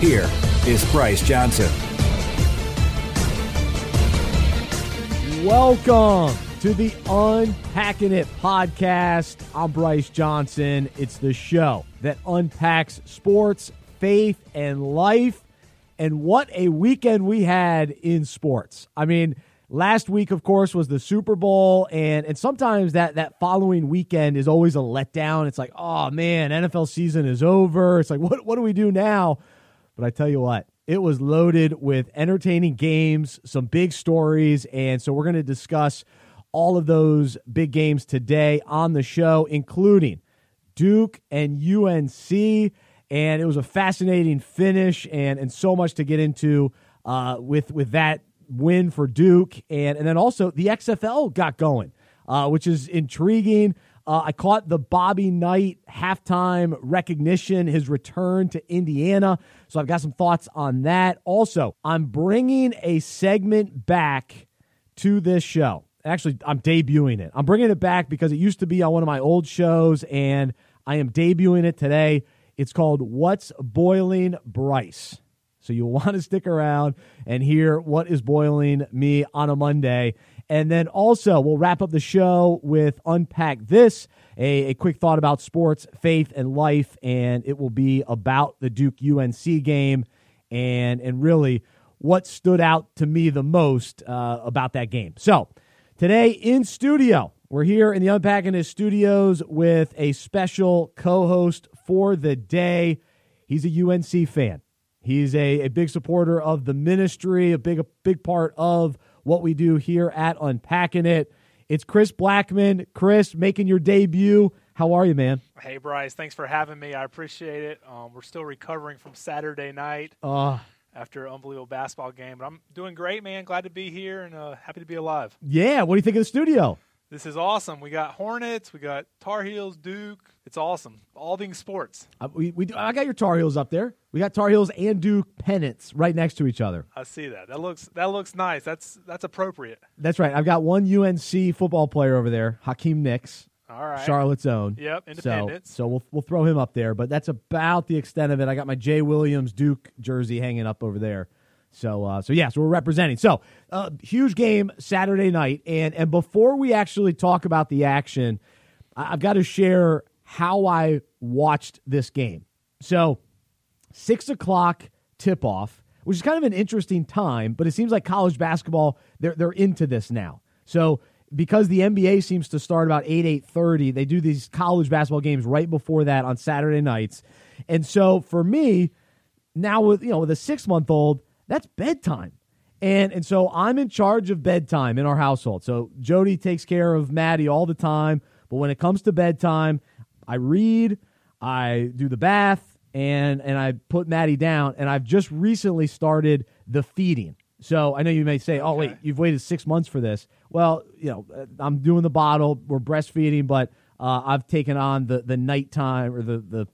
Here is Bryce Johnson. Welcome to the Unpacking It podcast. I'm Bryce Johnson. It's the show that unpacks sports, faith, and life. And what a weekend we had in sports. I mean, last week, of course, was the Super Bowl, and and sometimes that that following weekend is always a letdown. It's like, oh man, NFL season is over. It's like, what what do we do now? But I tell you what, it was loaded with entertaining games, some big stories. And so we're going to discuss all of those big games today on the show, including Duke and UNC. And it was a fascinating finish and, and so much to get into uh, with, with that win for Duke. And, and then also the XFL got going, uh, which is intriguing. Uh, I caught the Bobby Knight halftime recognition, his return to Indiana. So I've got some thoughts on that. Also, I'm bringing a segment back to this show. Actually, I'm debuting it. I'm bringing it back because it used to be on one of my old shows, and I am debuting it today. It's called What's Boiling Bryce. So you'll want to stick around and hear what is boiling me on a Monday. And then also, we'll wrap up the show with Unpack This, a, a, quick thought about sports, faith, and life. And it will be about the Duke UNC game and, and really what stood out to me the most uh, about that game. So, today in studio, we're here in the Unpacking This studios with a special co host for the day. He's a UNC fan. He's a, a big supporter of the ministry, a big a big part of what we do here at Unpacking It. It's Chris Blackmon. Chris, making your debut. How are you, man? Hey, Bryce. Thanks for having me. I appreciate it. Um, we're still recovering from Saturday night uh, after an unbelievable basketball game, but I'm doing great, man. Glad to be here and uh, happy to be alive. Yeah. What do you think of the studio? This is awesome. We got Hornets, we got Tar Heels, Duke. It's awesome. All things sports. Uh, we, we, I got your Tar Heels up there. We got Tar Heels and Duke pennants right next to each other. I see that. That looks that looks nice. That's that's appropriate. That's right. I've got one UNC football player over there, Hakeem Nicks. All right. Charlotte's own. Yep, Independence. So, so we'll we'll throw him up there, but that's about the extent of it. I got my Jay Williams Duke jersey hanging up over there. So, uh, so yeah, so we're representing. So, uh, huge game Saturday night, and and before we actually talk about the action, I've got to share how I watched this game. So, six o'clock tip off, which is kind of an interesting time, but it seems like college basketball they're they're into this now. So because the NBA seems to start about 8 8:30 they do these college basketball games right before that on Saturday nights. And so for me now with you know with a 6 month old that's bedtime. And and so I'm in charge of bedtime in our household. So Jody takes care of Maddie all the time, but when it comes to bedtime, I read, I do the bath, and and I put Maddie down. And I've just recently started the feeding. So I know you may say, "Oh, wait, you've waited six months for this." Well, you know, I'm doing the bottle. We're breastfeeding, but uh, I've taken on the the nighttime or the the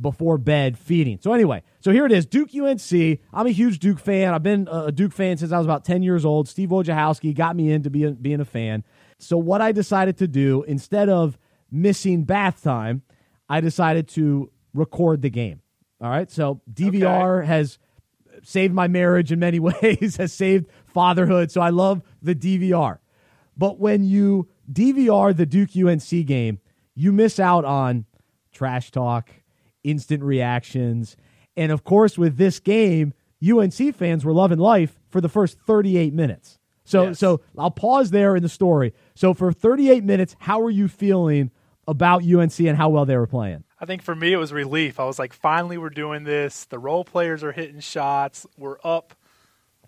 before bed feeding. So anyway, so here it is, Duke UNC. I'm a huge Duke fan. I've been a Duke fan since I was about 10 years old. Steve Wojciechowski got me into being, being a fan. So what I decided to do, instead of missing bath time, I decided to record the game. All right. So DVR okay. has saved my marriage in many ways, has saved fatherhood. So I love the DVR. But when you DVR the Duke UNC game, you miss out on trash talk, instant reactions. And of course, with this game, UNC fans were loving life for the first 38 minutes. So, yes. so I'll pause there in the story. So, for 38 minutes, how are you feeling about UNC and how well they were playing? I think for me, it was relief. I was like, finally, we're doing this. The role players are hitting shots. We're up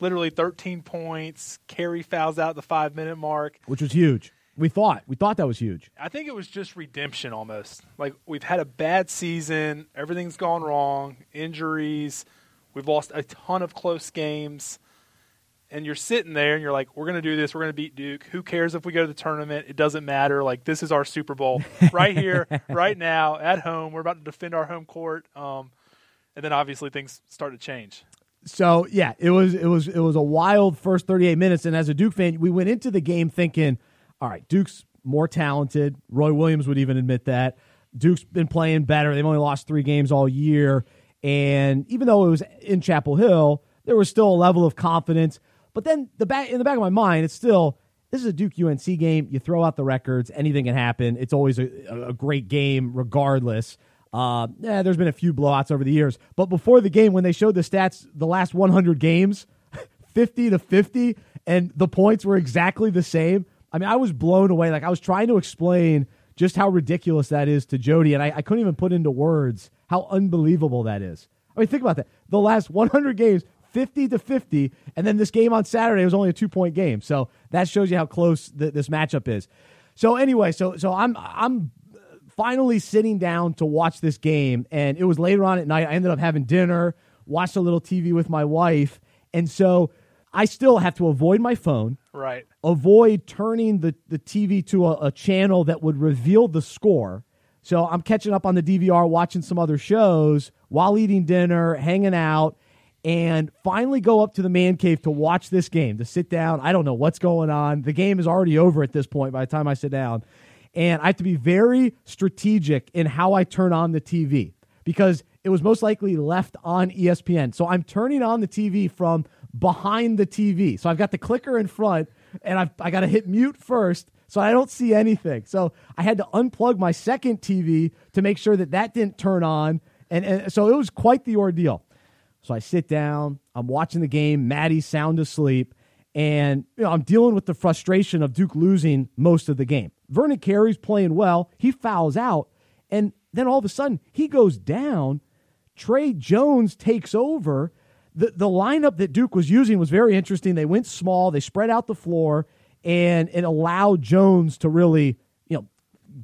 literally 13 points. Carey fouls out the five minute mark, which was huge. We thought we thought that was huge. I think it was just redemption almost. Like we've had a bad season, everything's gone wrong, injuries. We've lost a ton of close games. And you're sitting there and you're like, we're going to do this. We're going to beat Duke. Who cares if we go to the tournament? It doesn't matter. Like, this is our Super Bowl right here, right now, at home. We're about to defend our home court. Um, and then obviously things start to change. So yeah, it was it was it was a wild first 38 minutes, and as a Duke fan, we went into the game thinking, all right, Duke's more talented. Roy Williams would even admit that. Duke's been playing better. They've only lost three games all year, and even though it was in Chapel Hill, there was still a level of confidence. But then the back in the back of my mind, it's still this is a Duke UNC game. You throw out the records, anything can happen. It's always a, a great game, regardless. Uh, yeah, there's been a few blowouts over the years, but before the game, when they showed the stats, the last 100 games, 50 to 50, and the points were exactly the same. I mean, I was blown away. Like I was trying to explain just how ridiculous that is to Jody, and I, I couldn't even put into words how unbelievable that is. I mean, think about that. The last 100 games, 50 to 50, and then this game on Saturday was only a two point game. So that shows you how close this matchup is. So anyway, so so I'm I'm finally sitting down to watch this game, and it was later on at night. I ended up having dinner, watched a little TV with my wife, and so I still have to avoid my phone. Right. Avoid turning the, the TV to a, a channel that would reveal the score. So I'm catching up on the DVR, watching some other shows while eating dinner, hanging out, and finally go up to the man cave to watch this game, to sit down. I don't know what's going on. The game is already over at this point by the time I sit down. And I have to be very strategic in how I turn on the TV because it was most likely left on ESPN. So I'm turning on the TV from behind the TV. So I've got the clicker in front and I've, I got to hit mute first so I don't see anything. So I had to unplug my second TV to make sure that that didn't turn on. And, and so it was quite the ordeal. So I sit down, I'm watching the game, Maddie's sound asleep, and you know, I'm dealing with the frustration of Duke losing most of the game. Vernon Carey's playing well. He fouls out. And then all of a sudden, he goes down. Tre Jones takes over. The, the lineup that Duke was using was very interesting. They went small, they spread out the floor, and it allowed Jones to really, you know,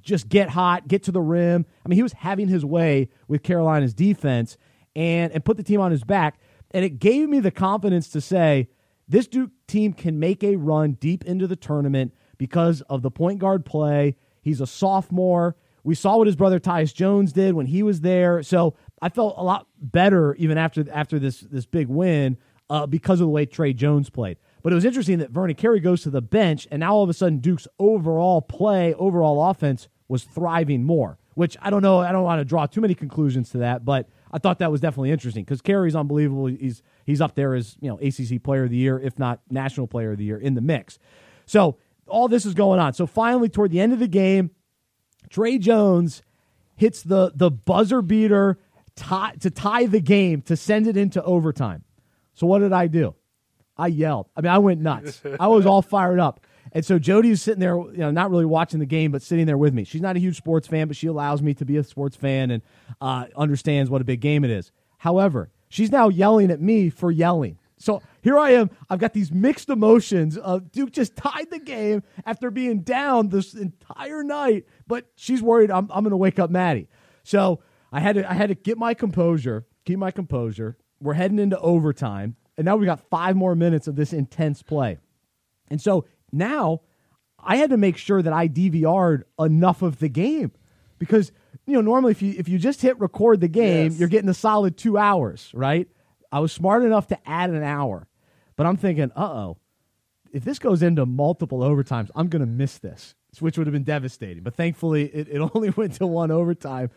just get hot, get to the rim. I mean, he was having his way with Carolina's defense and, and put the team on his back. And it gave me the confidence to say, this Duke team can make a run deep into the tournament because of the point guard play. He's a sophomore. We saw what his brother Tyus Jones did when he was there. So I felt a lot better even after after this this big win uh, because of the way Tre Jones played. But it was interesting that Vernon Carey goes to the bench, and now all of a sudden Duke's overall play, overall offense was thriving more. Which I don't know. I don't want to draw too many conclusions to that, but I thought that was definitely interesting because Carey's unbelievable. He's he's up there as you know ACC Player of the Year, if not National Player of the Year, in the mix. So all this is going on. So finally, toward the end of the game, Tre Jones hits the the buzzer beater tie, to tie the game to send it into overtime. So what did I do? I yelled. I mean, I went nuts. I was all fired up. And so Jody is sitting there, you know, not really watching the game, but sitting there with me. She's not a huge sports fan, but she allows me to be a sports fan and uh, understands what a big game it is. However, she's now yelling at me for yelling. So here I am. I've got these mixed emotions of Duke just tied the game after being down this entire night, but she's worried I'm, I'm going to wake up Maddie. So I had to I had to get my composure, keep my composure. We're heading into overtime, and now we got five more minutes of this intense play. And so now I had to make sure that I DVR'd enough of the game because you know normally if you if you just hit record the game, yes. you're getting a solid two hours, right? I was smart enough to add an hour, but I'm thinking, uh oh, if this goes into multiple overtimes, I'm going to miss this, which would have been devastating. But thankfully, it, it only went to one overtime.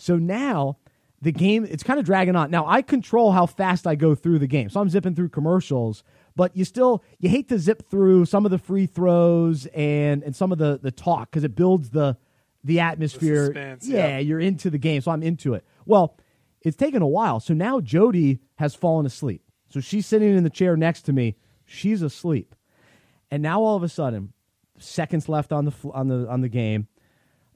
So now the game, it's kind of dragging on. Now I control how fast I go through the game. So I'm zipping through commercials, but you still, you hate to zip through some of the free throws and, and some of the, the talk because it builds the, the atmosphere. The suspense, yeah, yeah, you're into the game. So I'm into it. Well, it's taken a while. So now Jody has fallen asleep. So she's sitting in the chair next to me. She's asleep. And now all of a sudden, seconds left on the on the on the game,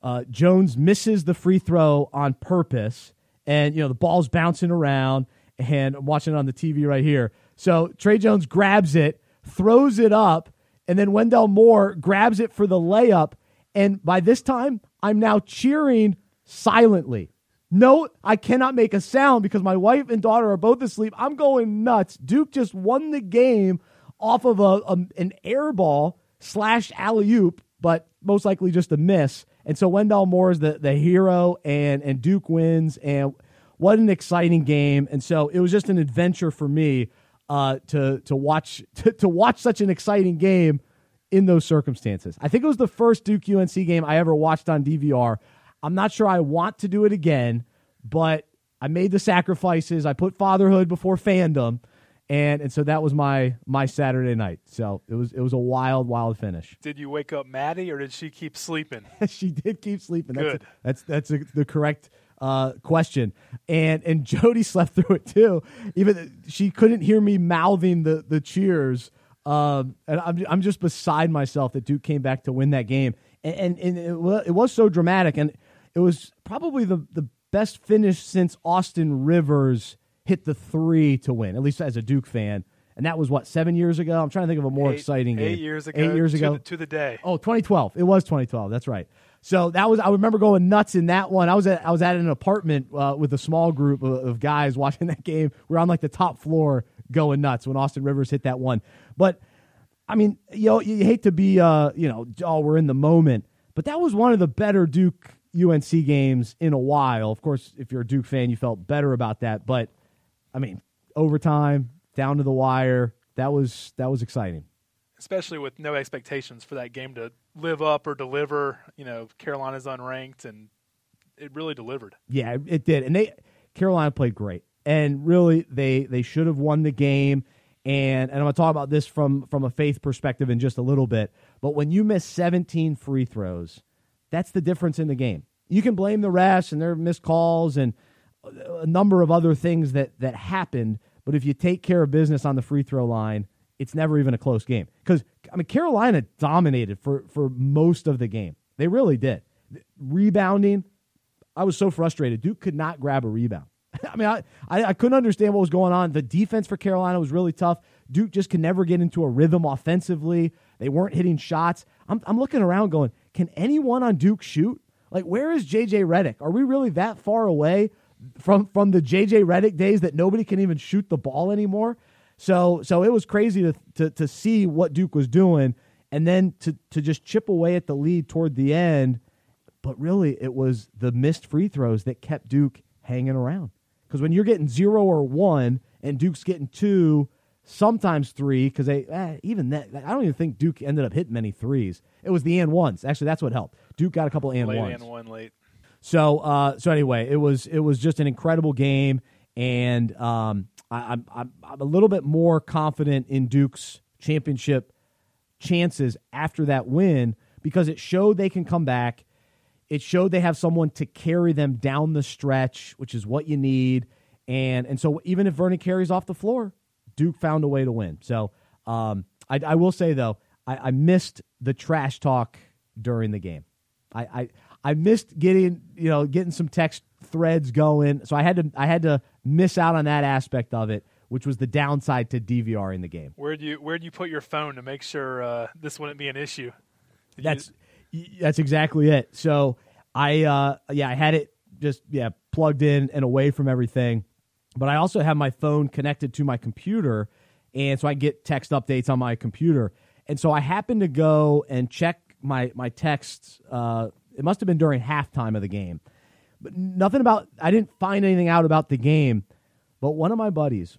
uh, Jones misses the free throw on purpose, and you know the ball's bouncing around. And I'm watching it on the TV right here. So Tre Jones grabs it, throws it up, and then Wendell Moore grabs it for the layup. And by this time, I'm now cheering silently No, I cannot make a sound because my wife and daughter are both asleep. I'm going nuts. Duke just won the game off of a, a an air ball slash alley oop, but most likely just a miss. And so Wendell Moore is the, the hero, and and Duke wins. And what an exciting game! And so it was just an adventure for me uh, to to watch to, to watch such an exciting game in those circumstances. I think it was the first Duke UNC game I ever watched on DVR. I'm not sure I want to do it again, but I made the sacrifices. I put fatherhood before fandom, and and so that was my my Saturday night. So it was it was a wild wild finish. Did you wake up Maddie, or did she keep sleeping? she did keep sleeping. Good. That's that's, that's a, the correct uh, question. And and Jody slept through it too. Even she couldn't hear me mouthing the the cheers. Um, and I'm I'm just beside myself that Duke came back to win that game. And and, and it, was, it was so dramatic, and it was probably the the best finish since Austin Rivers hit the three to win, at least as a Duke fan. And that was what seven years ago. I'm trying to think of a more Eight- exciting game. Eight years ago. Eight years to ago. the- to the day. Oh, 2012. It was 2012. That's right. So that was I remember going nuts in that one. I was at I was at an apartment uh, with a small group of, of guys watching that game. We are on like the top floor going nuts when Austin Rivers hit that one. But I mean, you know, you hate to be uh, you know, oh, we're in the moment, but that was one of the better Duke UNC games in a while. Of course, if you're a Duke fan, you felt better about that, but I mean, overtime, down to the wire, that was that was exciting. especially with no expectations for that game to live up or deliver. You know, Carolina's unranked, and it really delivered. Yeah, it- did, and they Carolina played great, and really they they should have won the game. And and I'm gonna talk about this from from a faith perspective in just a little bit. But when you miss 17 free throws, that's the difference in the game. You can blame the refs and their missed calls and a number of other things that that happened. But if you take care of business on the free throw line, it's never even a close game. Because I mean, Carolina dominated for for most of the game. They really did. Rebounding, I was so frustrated. Duke could not grab a rebound. I mean, I, I, I couldn't understand what was going on. The defense for Carolina was really tough. Duke just could never get into a rhythm offensively. They weren't hitting shots. I'm, I'm looking around going, can anyone on Duke shoot? Like, where is JJ Redick? Are we really that far away from from the JJ Redick days that nobody can even shoot the ball anymore? So so it was crazy to to, to see what Duke was doing, and then to to just chip away at the lead toward the end but really it was the missed free throws that kept Duke hanging around. Because when you're getting zero or one, and Duke's getting two, sometimes three, because they eh, even that I don't even think Duke ended up hitting many threes. It was the and ones. Actually, that's what helped. Duke got a couple and late ones. and one late. So uh, so anyway, it was it was just an incredible game, and um, I, I'm I'm I'm a little bit more confident in Duke's championship chances after that win because it showed they can come back. It showed they have someone to carry them down the stretch, which is what you need. And and so even if Vernon Carey's off the floor, Duke found a way to win. So um, I, I will say though, I, I missed the trash talk during the game. I, I I missed getting you know getting some text threads going, so I had to I had to miss out on that aspect of it, which was the downside to DVR in the game. Where'd you Where'd you put your phone to make sure uh, this wouldn't be an issue? Did That's y- that's exactly it. So I uh yeah I had it just yeah plugged in and away from everything, but I also have my phone connected to my computer, and so I get text updates on my computer. And so I happened to go and check my my texts. Uh, it must have been during halftime of the game, but nothing about. I didn't find anything out about the game. But one of my buddies,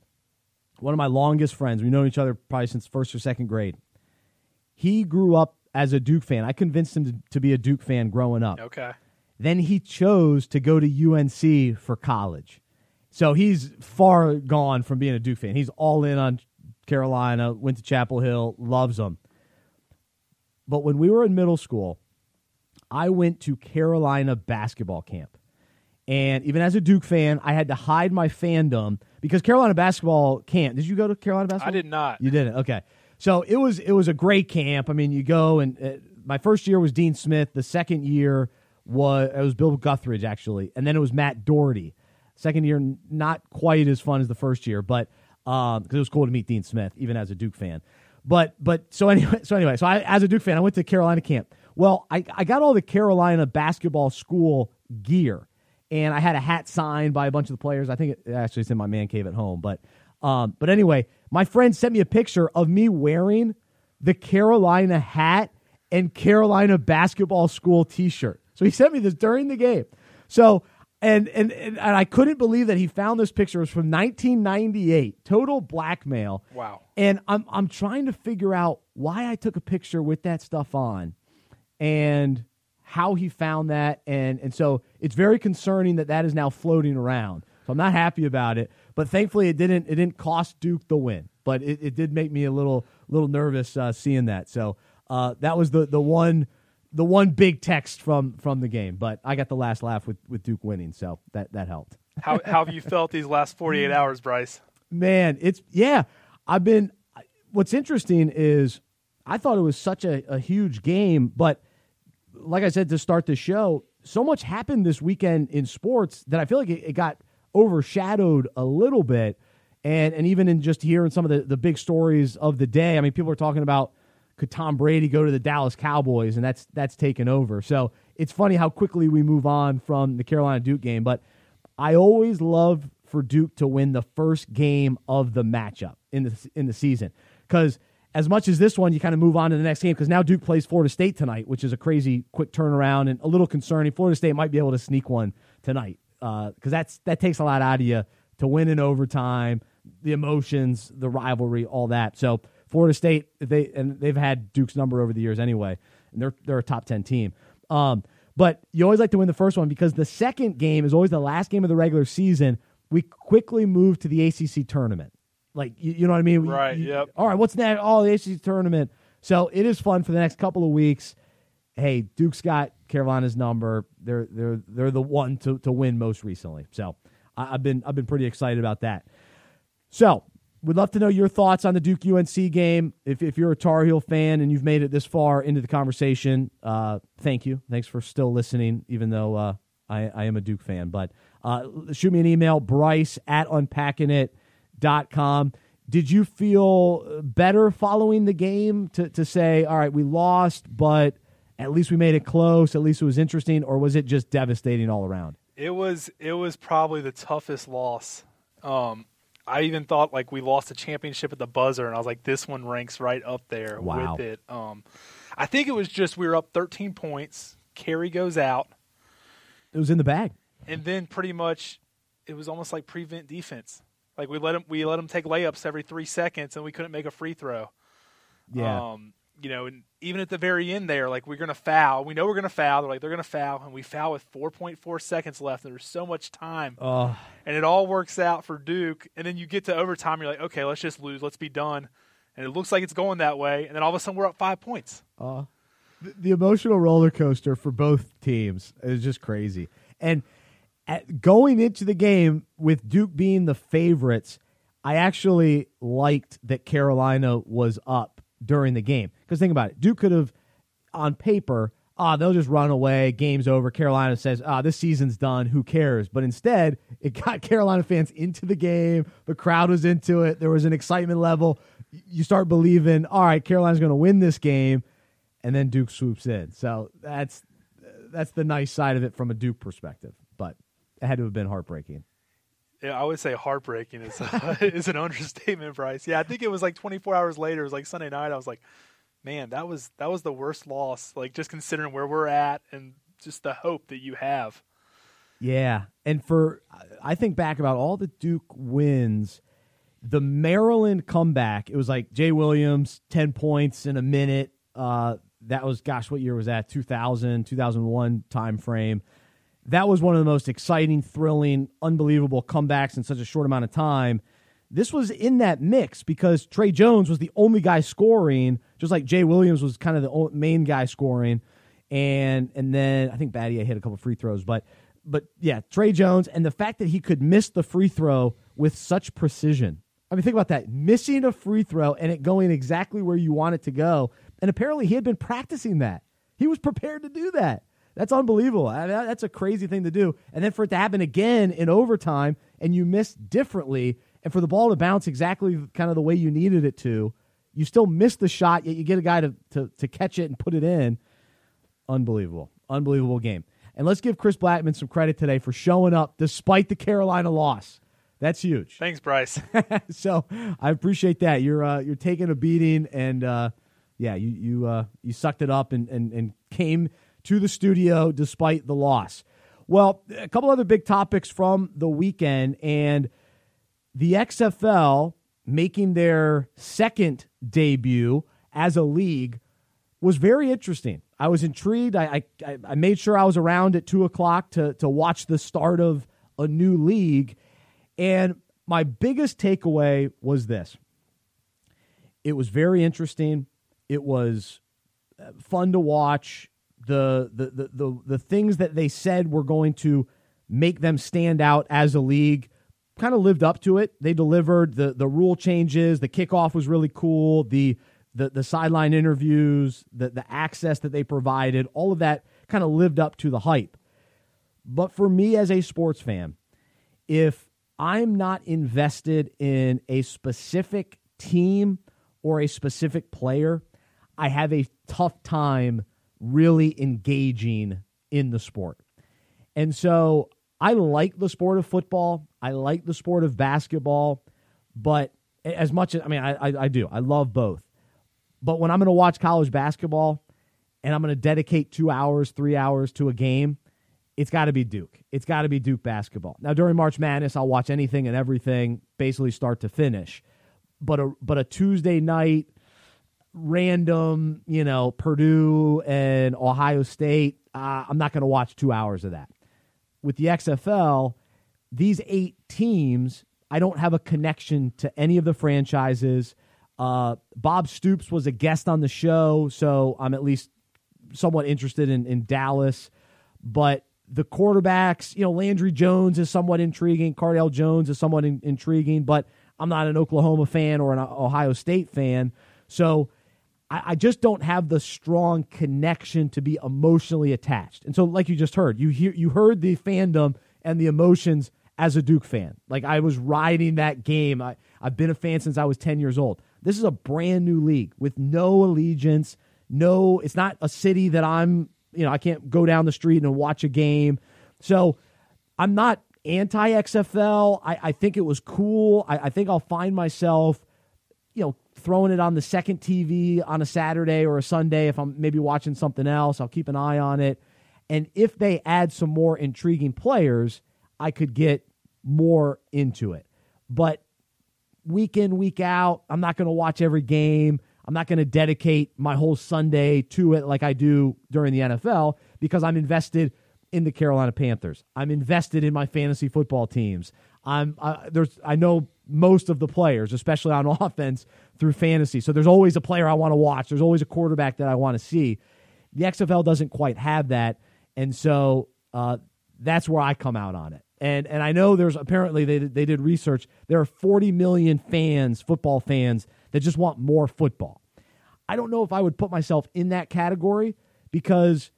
one of my longest friends, we know each other probably since first or second grade. He grew up as a Duke fan. I convinced him to, to be a Duke fan growing up. okay. Then he chose to go to UNC for college. So he's far gone from being a Duke fan. He's all in on Carolina, went to Chapel Hill, loves them. But when we were in middle school, I went to Carolina basketball camp. And even as a Duke fan, I had to hide my fandom because Carolina basketball camp. Did you go to Carolina basketball? I did not. You didn't. Okay. So it was it was a great camp. I mean, you go and uh, my first year was Dean Smith. The second year was it was Bill Guthridge actually, and then it was Matt Doherty. Second year not quite as fun as the first year, but because it was cool to meet Dean Smith even as a Duke fan. But but so anyway so anyway so I, as a Duke fan I went to Carolina camp. Well, I I got all the Carolina basketball school gear. and I had a hat signed by a bunch of the players. I think it actually it's in my man cave at home, but um, but anyway, my friend sent me a picture of me wearing the Carolina hat and Carolina basketball school T-shirt. So he sent me this during the game. So and and and, and I couldn't believe that he found this picture. It was from 1998. Total blackmail. Wow. And I'm I'm trying to figure out why I took a picture with that stuff on, and how he found that, and and so it's very concerning that that is now floating around. So I'm not happy about it, but thankfully it didn't it didn't cost Duke the win, but it, it did make me a little little nervous uh, seeing that. So uh, that was the the one the one big text from from the game, but I got the last laugh with with Duke winning, so that that helped. How how have you felt these last 48 hours, Bryce? Man, it's yeah. I've been. What's interesting is I thought it was such a, a huge game, but like I said to start the show, so much happened this weekend in sports that I feel like it, it got overshadowed a little bit. And and even in just hearing some of the, the big stories of the day, I mean, people are talking about could Tom Brady go to the Dallas Cowboys, and that's that's taken over. So it's funny how quickly we move on from the Carolina Duke game. But I always love for Duke to win the first game of the matchup in the in the season because as much as this one, you kind of move on to the next game because now Duke plays Florida State tonight, which is a crazy quick turnaround and a little concerning. Florida State might be able to sneak one tonight because uh, that's that takes a lot out of you to win in overtime, the emotions, the rivalry, all that. So Florida State, they and they've had Duke's number over the years anyway, and they're they're a top ten team. Um, but you always like to win the first one because the second game is always the last game of the regular season. We quickly move to the ACC tournament. Like you, you know what I mean? Right. You, yep. All right. What's next? Oh, the ACC tournament. So it is fun for the next couple of weeks. Hey, Duke's got Carolina's number. They're they're they're the one to, to win most recently. So I, I've been I've been pretty excited about that. So We'd love to know your thoughts on the Duke UNC game. If, if you're a Tar Heel fan and you've made it this far into the conversation, uh, thank you. Thanks for still listening, even though uh, I, I, am a Duke fan. But uh, shoot me an email, bryce at unpackingit.com. Did you feel better following the game to, to say, all right, we lost, but at least we made it close, at least it was interesting, or was it just devastating all around? It was it was probably the toughest loss. Um, I even thought like we lost a championship at the buzzer, and I was like, this one ranks right up there wow. with it. Um, I think it was just we were up 13 points. Carey goes out. It was in the bag, and then pretty much it was almost like prevent defense. Like we let him we let him take layups every three seconds, and we couldn't make a free throw. Yeah. Um, you know, and even at the very end there, like we're gonna foul. We know we're gonna foul. They're like they're gonna foul, and we foul with 4.4 seconds left. And there's so much time, uh, and it all works out for Duke. And then you get to overtime, you're like, okay, let's just lose, let's be done. And it looks like it's going that way. And then all of a sudden, we're up five points. Uh, the, the emotional roller coaster for both teams is just crazy. And at, going into the game with Duke being the favorites, I actually liked that Carolina was up during the game. Because think about it, Duke could have, on paper, ah, oh, they'll just run away. Game's over. Carolina says, ah, oh, this season's done. Who cares? But instead, it got Carolina fans into the game. The crowd was into it. There was an excitement level. You start believing, all right, Carolina's going to win this game, and then Duke swoops in. So that's that's the nice side of it from a Duke perspective. But it had to have been heartbreaking. Yeah, I would say heartbreaking is uh, is an understatement, Bryce. Yeah, I think it was like 24 hours later. It was like Sunday night. I was like, man, that was that was the worst loss. Like just considering where we're at and just the hope that you have. Yeah, and for I think back about all the Duke wins, the Maryland comeback. It was like Jay Williams, 10 points in a minute. Uh, that was gosh, what year was that? 2000, 2001 time frame that was one of the most exciting, thrilling, unbelievable comebacks in such a short amount of time. This was in that mix because Tre Jones was the only guy scoring, just like Jay Williams was kind of the main guy scoring, and and then I think Battier hit a couple free throws, but but yeah, Tre Jones and the fact that he could miss the free throw with such precision. I mean, think about that missing a free throw and it going exactly where you want it to go. And apparently, he had been practicing that. He was prepared to do that. That's unbelievable. That's a crazy thing to do. And then for it to happen again in overtime and you miss differently, and for the ball to bounce exactly kind of the way you needed it to, you still miss the shot, yet you get a guy to, to, to catch it and put it in. Unbelievable. Unbelievable game. And let's give Chris Blackmon some credit today for showing up despite the Carolina loss. That's huge. Thanks, Bryce. so I appreciate that. You're uh, you're taking a beating, and uh, yeah, you you uh, you sucked it up and, and and came to the studio despite the loss. Well, a couple other big topics from the weekend, and the XFL making their second debut as a league was very interesting. I was intrigued. I, I, I made sure I was around at two o'clock to, to watch the start of a new league. And my biggest takeaway was this it was very interesting. It was uh, fun to watch. The, the, the, the, things that they said were going to make them stand out as a league kind of lived up to it. They delivered the the rule changes. The kickoff was really cool. The the the sideline interviews, the the access that they provided, all of that kind of lived up to the hype. But for me as a sports fan, if I'm not invested in a specific team or a specific player, I have a tough time really engaging in the sport. And so I like the sport of football. I like the sport of basketball, but as much as I mean, I, I, I do. I love both. But when I'm going to watch college basketball and I'm going to dedicate two hours, three hours to a game, it's got to be Duke. It's got to be Duke basketball. Now during March Madness, I'll watch anything and everything, basically start to finish. But a but a Tuesday night, random, you know, Purdue and Ohio State, uh, I'm not going to watch two hours of that. With the XFL, these eight teams, I don't have a connection to any of the franchises. Uh, Bob Stoops was a guest on the show, so I'm at least somewhat interested in, in Dallas. But the quarterbacks, you know, Landry Jones is somewhat intriguing. Cardale Jones is somewhat in, intriguing, but I'm not an Oklahoma fan or an Ohio State fan. So I, I, just don't have the strong connection to be emotionally attached. And so, like you just heard, you hear you heard the fandom and the emotions as a Duke fan. Like I was riding that game. I, I've been a fan since I was 10 years old. This is a brand new league with no allegiance, no, it's not a city that I'm, you know, I can't go down the street and watch a game. So I'm not anti XFL. I, I think it was cool. I, I think I'll find myself, you know, throwing it on the second TV on a Saturday or a Sunday if I'm maybe watching something else. I'll keep an eye on it. And if they add some more intriguing players, I could get more into it. But week in, week out, I'm not going to watch every game. I'm not going to dedicate my whole Sunday to it like I do during the NFL because I'm invested in the Carolina Panthers. I'm invested in my fantasy football teams. I'm there's I know most of the players, especially on offense through fantasy. So there's always a player I want to watch. There's always a quarterback that I want to see. The XFL doesn't quite have that, and so uh, that's where I come out on it. And and I know there's apparently they they did research. There are 40 million fans, football fans that just want more football. I don't know if I would put myself in that category because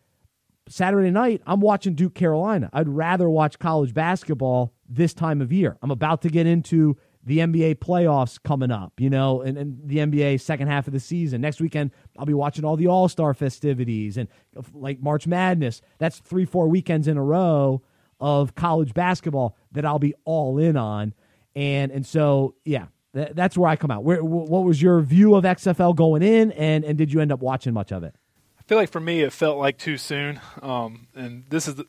Saturday night I'm watching Duke Carolina. I'd rather watch college basketball this time of year. I'm about to get into the NBA playoffs coming up, you know, and, and the NBA second half of the season. Next weekend, I'll be watching all the All Star festivities and like March Madness. That's three, four weekends in a row of college basketball that I'll be all in on. And and so yeah, th- that's where I come out. Where, what was your view of XFL going in, and and did you end up watching much of it? I feel like for me, it felt like too soon. Um, and this is the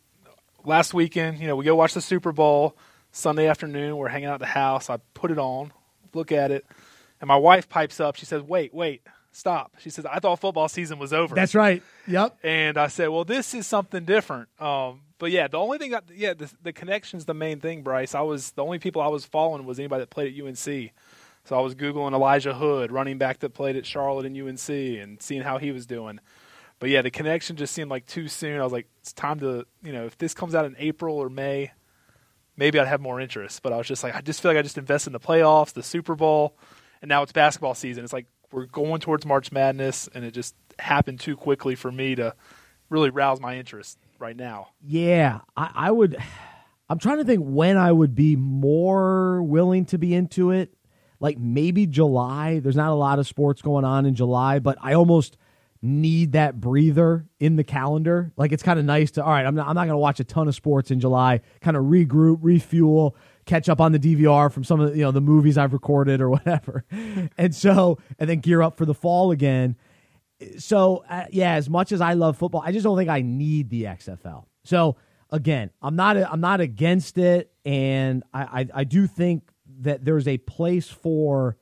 last weekend. You know, we go watch the Super Bowl Sunday afternoon. We're hanging out at the house. I put it on, look at it, and my wife pipes up. She says, "Wait, wait." Stop. She says, I thought football season was over. That's right. Yep. And I said, well, this is something different. Um, but yeah, the only thing, that, yeah, the, the connection's the main thing, Bryce. I was the only people I was following was anybody that played at UNC. So I was googling Elijah Hood, running back that played at Charlotte and UNC, and seeing how he was doing. But yeah, the connection just seemed like too soon. I was like, it's time to, you know, if this comes out in April or May, maybe I'd have more interest. But I was just like, I just feel like I just invest in the playoffs, the Super Bowl, and now it's basketball season. It's like we're going towards March Madness, and it just happened too quickly for me to really rouse my interest right now. Yeah, I, I would. I'm trying to think when I would be more willing to be into it. Like maybe July. There's not a lot of sports going on in July, but I almost need that breather in the calendar. Like it's kind of nice to all right, I'm not I'm not going to watch a ton of sports in July, kind of regroup, refuel, catch up on the DVR from some of the, you know the movies I've recorded or whatever. and so and then gear up for the fall again. So uh, yeah, as much as I love football, I just don't think I need the XFL. So again, I'm not I'm not against it and I, I I do think that there's a place for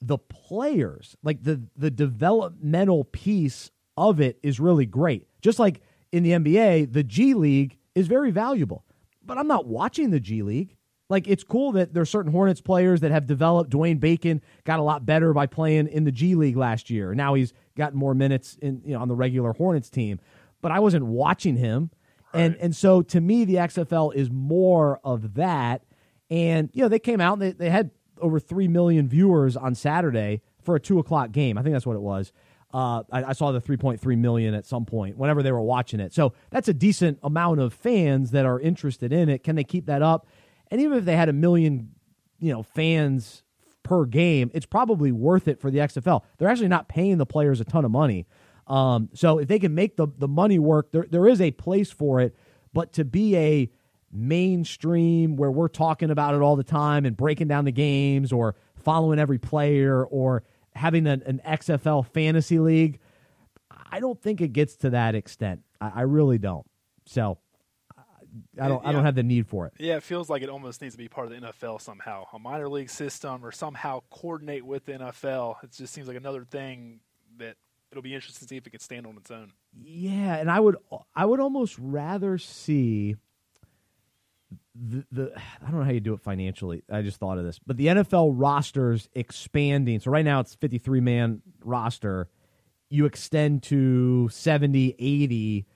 the players, like the the developmental piece of it is really great. Just like in the NBA, the G League is very valuable. But I'm not watching the G League. Like it's cool that there's certain Hornets players that have developed. Dwayne Bacon got a lot better by playing in the G League last year. Now he's gotten more minutes in you know on the regular Hornets team. But I wasn't watching him. Right. And and so to me the XFL is more of that. And you know, they came out and they, they had over 3 million viewers on Saturday for a 2 o'clock game. I think that's what it was. Uh, I, I, saw the 3.3 million at some point whenever they were watching it. So that's a decent amount of fans that are interested in it. Can they keep that up? And even if they had a million, you know, fans per game, it's probably worth it for the XFL. They're actually not paying the players a ton of money. Um, so if they can make the, the money work, there, there is a place for it. But to be a mainstream where we're talking about it all the time and breaking down the games or following every player or having an, an XFL fantasy league, I don't think it gets to that extent. I, I really don't. So I don't. Yeah. I don't have the need for it. Yeah, it feels like it almost needs to be part of the NFL somehow, a minor league system, or somehow coordinate with the NFL. It just seems like another thing that it'll be interesting to see if it can stand on its own. Yeah, and I would. I would almost rather see the, the I don't know how you do it financially. I just thought of this, but the NFL rosters expanding. So right now it's 53 man roster. You extend to 70, 80,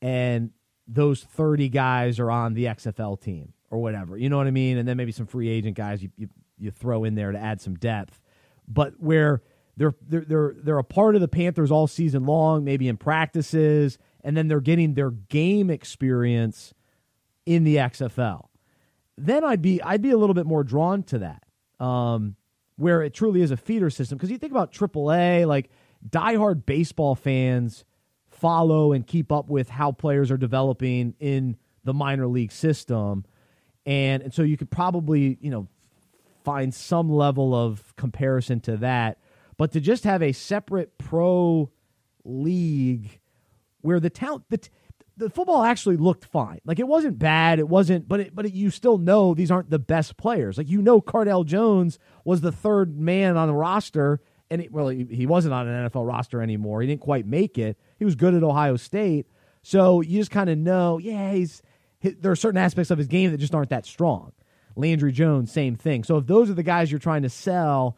and those 30 guys are on the XFL team or whatever. You know what I mean? And then maybe some free agent guys you, you, you throw in there to add some depth. But where they're, they're they're they're a part of the Panthers all season long, maybe in practices, and then they're getting their game experience in the XFL then I'd be I'd be a little bit more drawn to that, um, where it truly is a feeder system. Because you think about AAA, like diehard baseball fans follow and keep up with how players are developing in the minor league system, and and so you could probably you know find some level of comparison to that. But to just have a separate pro league where the talent the the football actually looked fine. Like it wasn't bad. It wasn't, but it, but it, you still know these aren't the best players. Like you know, Cardale Jones was the third man on the roster, and it, well, he, wasn't on an NFL roster anymore. He didn't quite make it. He was good at Ohio State, so you just kind of know, yeah, he's he, there are certain aspects of his game that just aren't that strong. Landry Jones, same thing. So if those are the guys you're trying to sell,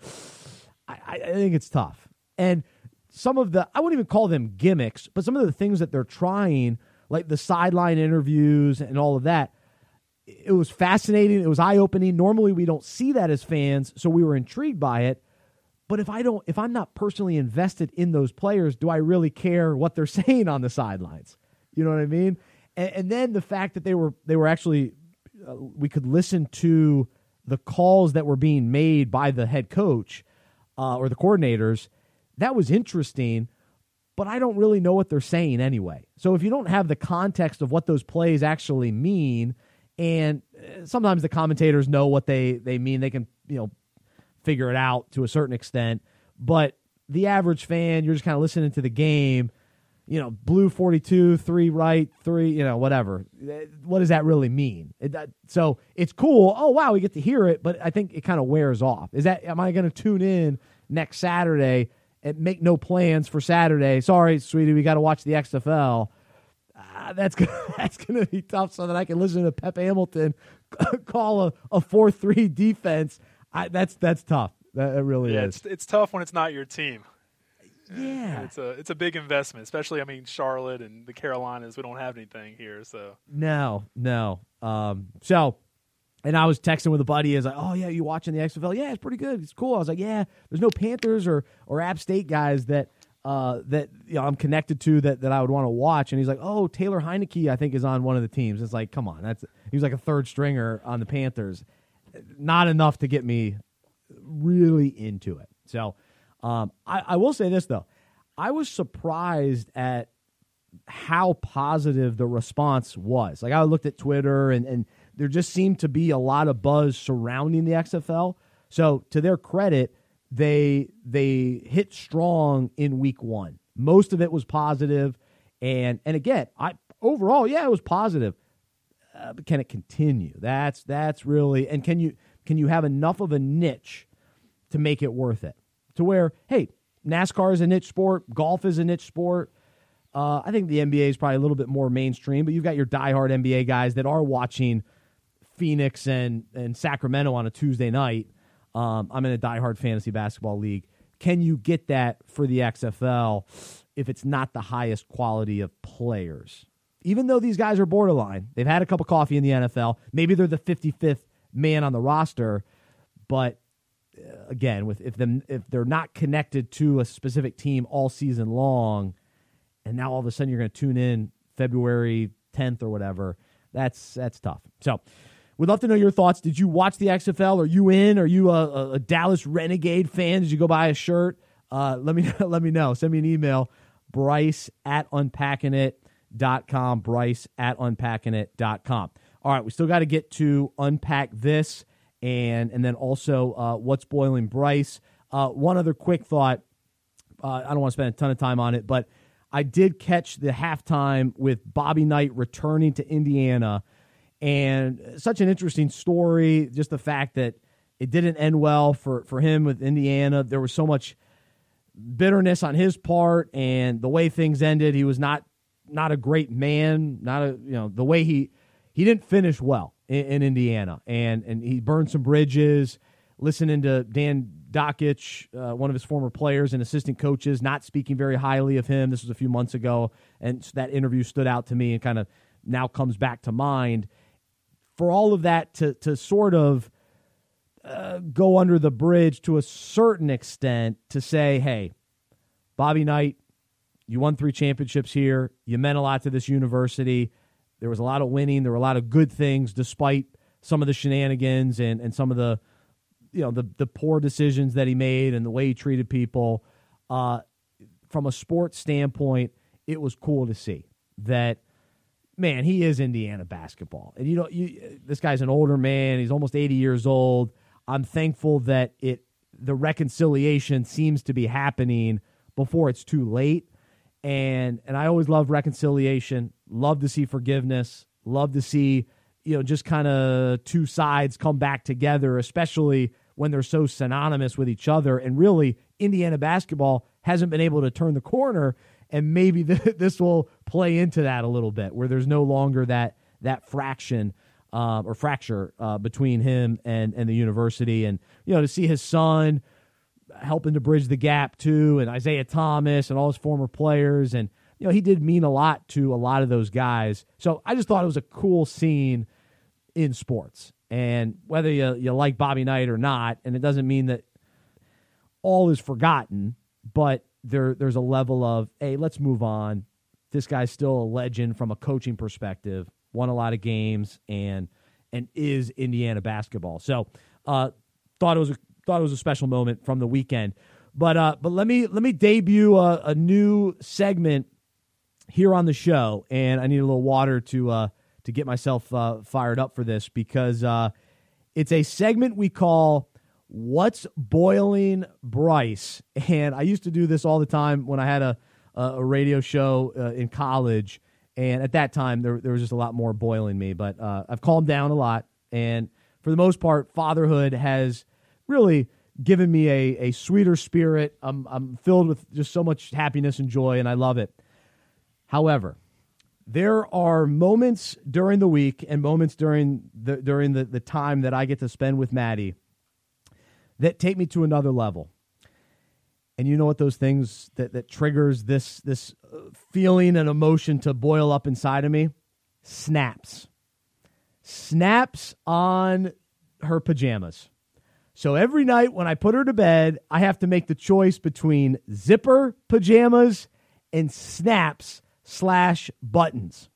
I, I think it's tough. And some of the I wouldn't even call them gimmicks, but some of the things that they're trying like the sideline interviews and all of that. It was fascinating. It was eye opening. Normally, we don't see that as fans, so we were intrigued by it. But if I don't, if I'm not personally invested in those players, do I really care what they're saying on the sidelines? You know what I mean? And, and then the fact that they were they were actually, uh, we could listen to the calls that were being made by the head coach uh, or the coordinators. That was interesting but I don't really know what they're saying anyway. So if you don't have the context of what those plays actually mean, and uh, sometimes the commentators know what they, they mean, they can, you know, figure it out to a certain extent. But the average fan, you're just kind of listening to the game, you know, blue 42, three right, three, you know, whatever. Uh, what does that really mean? It, that, so it's cool. Oh, wow, we get to hear it, but I think it kind of wears off. Is that, am I going to tune in next Saturday? And make no plans for Saturday. Sorry, sweetie, we got to watch the XFL. Uh, that's gonna, that's going to be tough. So that I can listen to Pep Hamilton call a, a four three defense. I, that's that's tough. That, really yeah, is. It's, it's tough when it's not your team. Yeah, it's a it's a big investment, especially I mean Charlotte and the Carolinas. We don't have anything here, so no, no. Um, so and I was texting with a buddy. Is like, oh yeah, you watching the XFL? Yeah, it's pretty good. It's cool. I was like, yeah, there's no Panthers or or App State guys that uh, that you know I'm connected to that that I would want to watch. And he's like, oh, Taylor Heinicke, I think is on one of the teams. It's like, come on, that's he was like a third stringer on the Panthers. Not enough to get me really into it. So um, I, I will say this though, I was surprised at how positive the response was. Like I looked at Twitter and, and there just seemed to be a lot of buzz surrounding the XFL. So to their credit, they they hit strong in week one. Most of it was positive, and and again, I overall, yeah, it was positive. Uh, but can it continue? That's that's really and can you can you have enough of a niche to make it worth it? To where, hey, NASCAR is a niche sport, golf is a niche sport. Uh, I think the NBA is probably a little bit more mainstream, but you've got your diehard NBA guys that are watching Phoenix and and Sacramento on a Tuesday night. Um, I'm in a diehard fantasy basketball league. Can you get that for the XFL if it's not the highest quality of players? Even though these guys are borderline, they've had a cup of coffee in the NFL. Maybe they're the 55th man on the roster, but uh, again, with if them if they're not connected to a specific team all season long, and now all of a sudden you're going to tune in February 10th or whatever, that's that's tough. So. We'd love to know your thoughts. Did you watch the XFL? Are you in? Are you a, a Dallas Renegade fan? Did you go buy a shirt? Uh, let me let me know. Send me an email, Bryce at unpackingit.com. Bryce at unpackingit.com. All right, we still got to get to unpack this and and then also uh, what's boiling Bryce. Uh, one other quick thought. Uh, I don't want to spend a ton of time on it, but I did catch the halftime with Bobby Knight returning to Indiana and such an interesting story. Just the fact that it didn't end well for for him with Indiana. There was so much bitterness on his part, and the way things ended, he was not not a great man. Not a you know the way he he didn't finish well in, in Indiana, and and he burned some bridges. Listening to Dan Dakich, uh, one of his former players and assistant coaches, not speaking very highly of him. This was a few months ago, and that interview stood out to me and kind of now comes back to mind for all of that to to sort of uh, go under the bridge to a certain extent to say, hey, Bobby Knight, you won three championships here. You meant a lot to this university. There was a lot of winning. There were a lot of good things, despite some of the shenanigans and, and some of the you know the the poor decisions that he made and the way he treated people. Uh, from a sports standpoint, it was cool to see that man, he is Indiana basketball. And you know, you, this guy's an older man. He's almost 80 years old. I'm thankful that it the reconciliation seems to be happening before it's too late. And and I always love reconciliation. Love to see forgiveness. Love to see you know just kind of two sides come back together, especially when they're so synonymous with each other. And really, Indiana basketball hasn't been able to turn the corner and maybe this will play into that a little bit, where there's no longer that that fraction uh, or fracture uh, between him and and the university, and you know to see his son helping to bridge the gap too, and Isiah Thomas and all his former players, and you know he did mean a lot to a lot of those guys. So I just thought it was a cool scene in sports, and whether you you like Bobby Knight or not, and it doesn't mean that all is forgotten, but there there's a level of hey, let's move on. This guy's still a legend from a coaching perspective. Won a lot of games and and is Indiana basketball. So uh, thought it was a, thought it was a special moment from the weekend. But uh, but let me let me debut a, a new segment here on the show, and I need a little water to uh, to get myself uh, fired up for this because uh, it's a segment we call What's Boiling Bryce? And I used to do this all the time when I had a, a radio show uh, in college. And at that time, there, there was just a lot more boiling me. But uh, I've calmed down a lot. And for the most part, fatherhood has really given me a, a sweeter spirit. I'm, I'm filled with just so much happiness and joy, and I love it. However, there are moments during the week and moments during the during the, the time that I get to spend with Maddie that take me to another level. And you know what those things that, that triggers this this uh, feeling and emotion to boil up inside of me? Snaps. Snaps on her pajamas. So every night when I put her to bed, I have to make the choice between zipper pajamas and snaps slash buttons.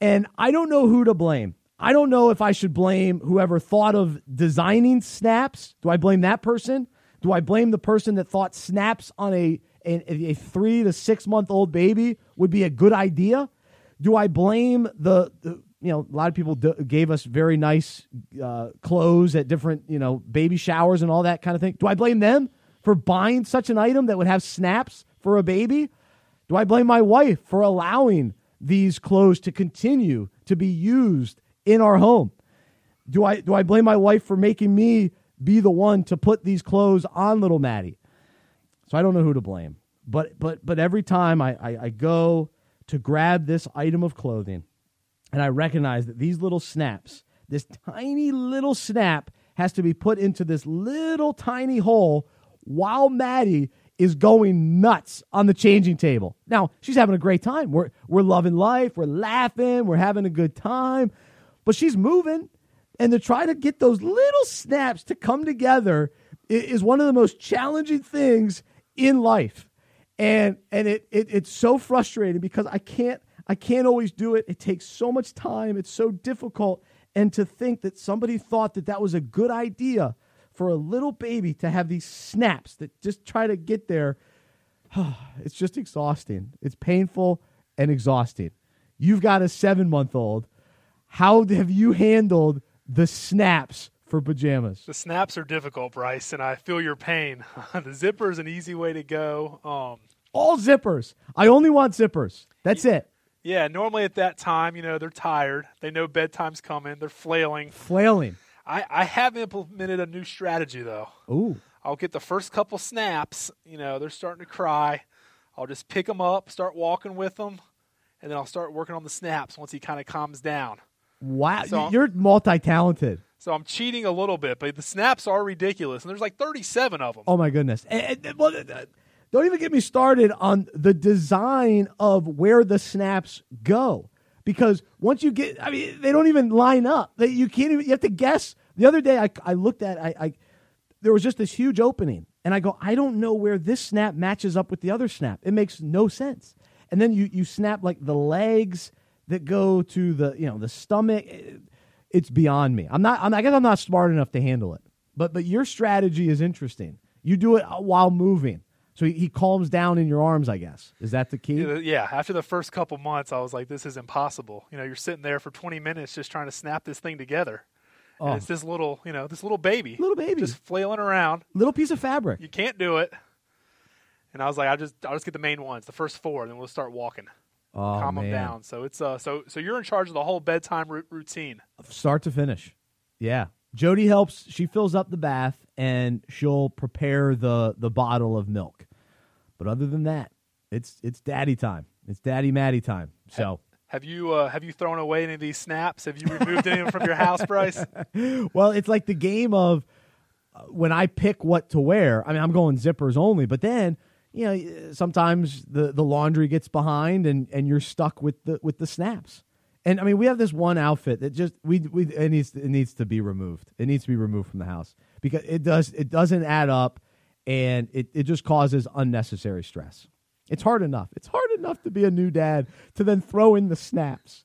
And I don't know who to blame. I don't know if I should blame whoever thought of designing snaps. Do I blame that person? Do I blame the person that thought snaps on a a, a three to six month old baby would be a good idea? Do I blame the, the you know, a lot of people d- gave us very nice uh, clothes at different, you know, baby showers and all that kind of thing. Do I blame them for buying such an item that would have snaps for a baby? Do I blame my wife for allowing these clothes to continue to be used in our home? Do I do I blame my wife for making me be the one to put these clothes on little Maddie? So I don't know who to blame. But but but every time I, I, I go to grab this item of clothing, and I recognize that these little snaps, this tiny little snap, has to be put into this little tiny hole while Maddie is going nuts on the changing table. Now, she's having a great time. We're, we're loving life. We're laughing. We're having a good time. But she's moving. And to try to get those little snaps to come together is one of the most challenging things in life. And, and it, it, it's so frustrating because I can't I can't always do it. It takes so much time. It's so difficult. And to think that somebody thought that that was a good idea for a little baby to have these snaps that just try to get there, it's just exhausting. It's painful and exhausting. You've got a seven month old. How have you handled the snaps for pajamas? The snaps are difficult, Bryce, and I feel your pain. the zipper is an easy way to go. Um, All zippers. I only want zippers. That's it. Yeah, normally at that time, you know, they're tired. They know bedtime's coming. They're flailing. Flailing. I, I have implemented a new strategy, though. Ooh. I'll get the first couple snaps. You know, they're starting to cry. I'll just pick them up, start walking with them, and then I'll start working on the snaps once he kind of calms down. Wow. So You're multi talented. So I'm cheating a little bit, but the snaps are ridiculous, and there's like 37 of them. Oh, my goodness. And, and, well, uh, don't even get me started on the design of where the snaps go. Because once you get, I mean, they don't even line up. That you can't even. You have to guess. The other day, I, I looked at, I, I there was just this huge opening, and I go, I don't know where this snap matches up with the other snap. It makes no sense. And then you you snap like the legs that go to the you know the stomach. It's beyond me. I'm not. I'm, I guess I'm not smart enough to handle it. But but your strategy is interesting. You do it while moving. So he, he calms down in your arms, I guess. Is that the key? Yeah. After the first couple months, I was like, this is impossible. You know, you're sitting there for 20 minutes just trying to snap this thing together. Oh. And it's this little, you know, this little baby. Little baby. Just flailing around. Little piece of fabric. You can't do it. And I was like, I just, I'll just get the main ones, the first four, and then we'll start walking. Oh, calm man. them down. So it's uh, so so you're in charge of the whole bedtime r- routine, start to finish. Yeah, Jody helps. She fills up the bath and she'll prepare the the bottle of milk. But other than that, it's it's daddy time. It's daddy Maddie time. So. Have you uh, have you thrown away any of these snaps? Have you removed any of them from your house, Bryce? well, it's like the game of uh, when I pick what to wear. I mean, I'm going zippers only, but then you know sometimes the the laundry gets behind and and you're stuck with the with the snaps. And I mean, we have this one outfit that just we we it needs it needs to be removed. It needs to be removed from the house because it does it doesn't add up and it, it just causes unnecessary stress. It's hard enough. It's hard enough to be a new dad to then throw in the snaps.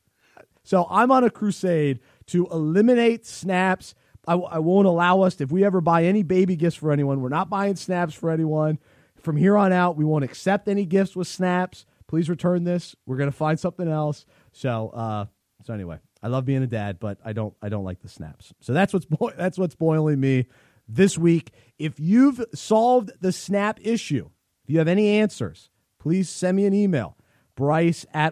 So I'm on a crusade to eliminate snaps. I, I won't allow us, if we ever buy any baby gifts for anyone, we're not buying snaps for anyone. From here on out, we won't accept any gifts with snaps. Please return this. We're to find something else. So, uh, so anyway, I love being a dad, but I don't, I don't like the snaps. So that's what's, bo- that's what's boiling me this week. If you've solved the snap issue, if you have any answers, please send me an email, bryce at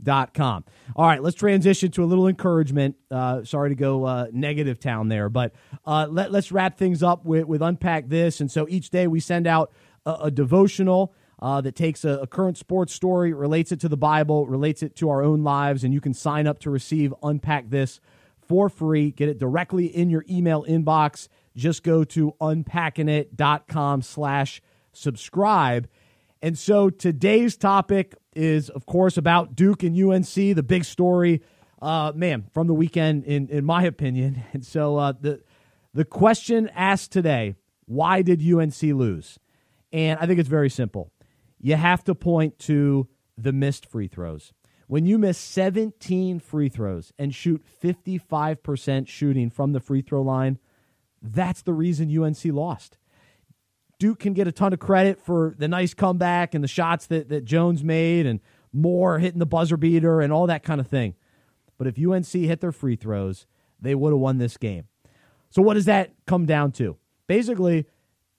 unpackingit.com. All right, let's transition to a little encouragement. Uh, sorry to go uh, negative town there, but uh, let, us wrap things up with, with Unpack This. And so each day we send out a, a devotional. Uh, that takes a, a, current sports story, relates it to the Bible, relates it to our own lives, and you can sign up to receive Unpack This for free. Get it directly in your email inbox. Just go to unpackingit.com slash subscribe. And so today's topic is, of course, about Duke and UNC, the big story, uh, man, from the weekend, in, in my opinion. And so uh, the, the question asked today, why did UNC lose? And I think it's very simple. You have to point to the missed free throws. When you miss 17 free throws and shoot 55% shooting from the free throw line, that's the reason UNC lost. Duke can get a ton of credit for the nice comeback and the shots that, that Jones made and Moore hitting the buzzer beater and all that kind of thing. But if UNC hit their free throws, they would have won this game. So, what does that come down to? Basically,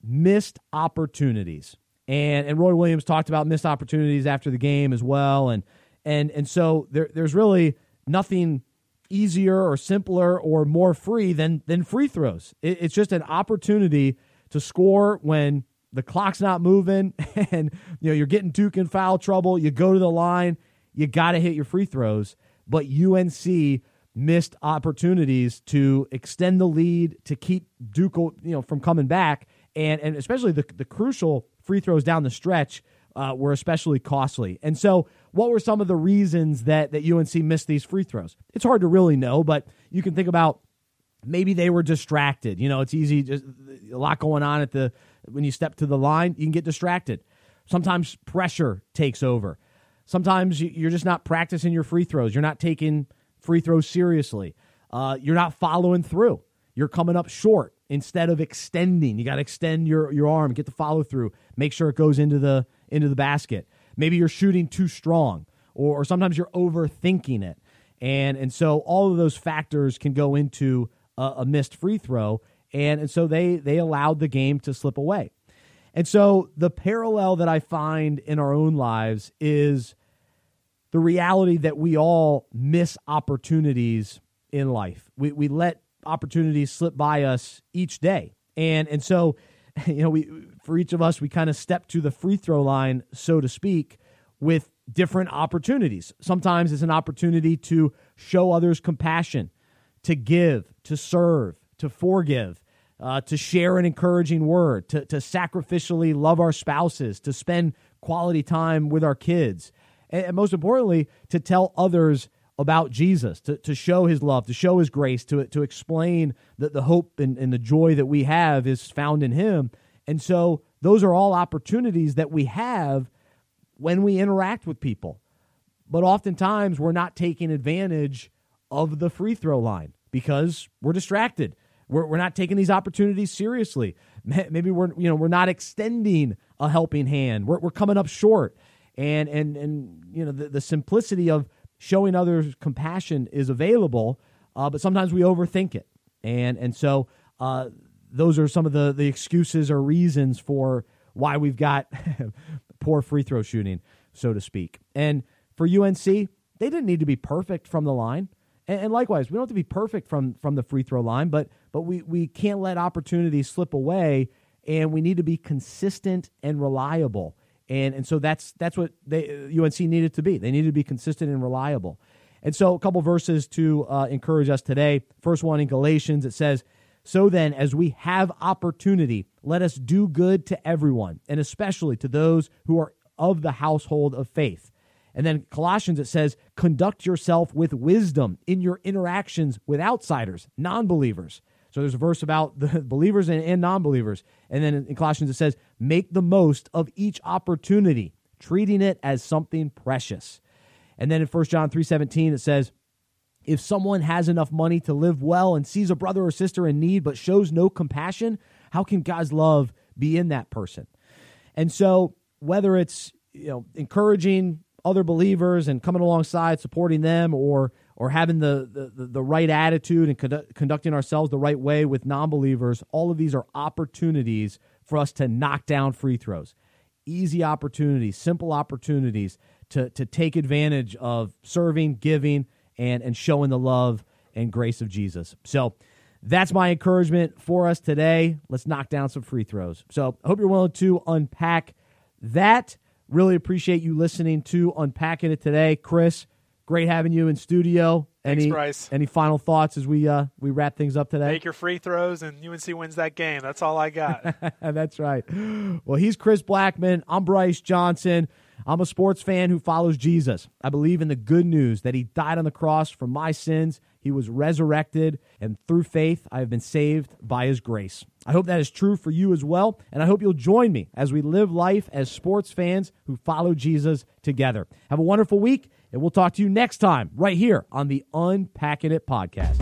missed opportunities. And, and Roy Williams talked about missed opportunities after the game as well. And, and, and so there, there's really nothing easier or simpler or more free than, than free throws. It, it's just an opportunity to score when the clock's not moving and you know you're getting Duke in foul trouble. You go to the line, you got to hit your free throws. But UNC missed opportunities to extend the lead, to keep Duke you know from coming back, and and especially the the crucial free throws down the stretch uh, were especially costly. And so, what were some of the reasons that that UNC missed these free throws? It's hard to really know, but you can think about maybe they were distracted. You know, it's easy, just a lot going on at the when you step to the line, you can get distracted. Sometimes pressure takes over. Sometimes you're just not practicing your free throws. You're not taking free throws seriously. Uh, you're not following through. You're coming up short instead of extending. You got to extend your, your arm, get the follow through, make sure it goes into the into the basket. Maybe you're shooting too strong, or, or sometimes you're overthinking it, and and so all of those factors can go into a, a missed free throw, and and so they they allowed the game to slip away. And so the parallel that I find in our own lives is the reality that we all miss opportunities in life. We we let opportunities slip by us each day. And and so, you know, we for each of us we kind of step to the free throw line, so to speak, with different opportunities. Sometimes it's an opportunity to show others compassion, to give, to serve, to forgive, uh, to share an encouraging word, to, to sacrificially love our spouses, to spend quality time with our kids, and, and most importantly, to tell others about Jesus, to, to show his love, to show his grace, to, to explain that the hope and, and the joy that we have is found in him. And so those are all opportunities that we have when we interact with people. But oftentimes we're not taking advantage of the free throw line because we're distracted. We're, we're not taking these opportunities seriously. Maybe we're you know we're not extending a helping hand. We're, we're coming up short, and and and you know the, the simplicity of showing others compassion is available, uh, but sometimes we overthink it, and and so uh, those are some of the the excuses or reasons for why we've got poor free throw shooting, so to speak. And for UNC, they didn't need to be perfect from the line. And, and, likewise, we don't have to be perfect from from the free throw line, but but we we can't let opportunities slip away, and we need to be consistent and reliable. And and so that's that's what they UNC needed to be. They needed to be consistent and reliable. And so a couple verses to uh, encourage us today. First one in Galatians, it says. So then, as we have opportunity, let us do good to everyone, and especially to those who are of the household of faith. And then Colossians, it says, conduct yourself with wisdom in your interactions with outsiders, non believers. So there's a verse about the believers and, and non believers. And then in Colossians, it says, make the most of each opportunity, treating it as something precious. And then in 1 John 3:17 it says, if someone has enough money to live well and sees a brother or sister in need but shows no compassion, how can God's love be in that person? And so whether it's you know encouraging other believers and coming alongside, supporting them, or or having the the, the right attitude and condu- conducting ourselves the right way with non-believers, all of these are opportunities for us to knock down free throws. Easy opportunities, simple opportunities to to take advantage of serving, giving, and and showing the love and grace of Jesus. So that's my encouragement for us today. Let's knock down some free throws. So I hope you're willing to unpack that. Really appreciate you listening to Unpacking It today. Chris, great having you in studio. Thanks, any, Bryce. Any final thoughts as we uh, we wrap things up today? Make your free throws, and UNC wins that game. That's all I got. That's right. Well, he's Chris Blackmon. I'm Bryce Johnson. I'm a sports fan who follows Jesus. I believe in the good news that he died on the cross for my sins he was resurrected, and through faith, I have been saved by his grace. I hope that is true for you as well, and I hope you'll join me as we live life as sports fans who follow Jesus together. Have a wonderful week, and we'll talk to you next time right here on the Unpacking It podcast.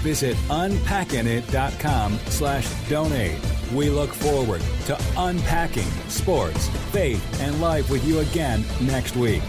visit unpackingit.com slash donate. We look forward to unpacking sports, faith, and life with you again next week.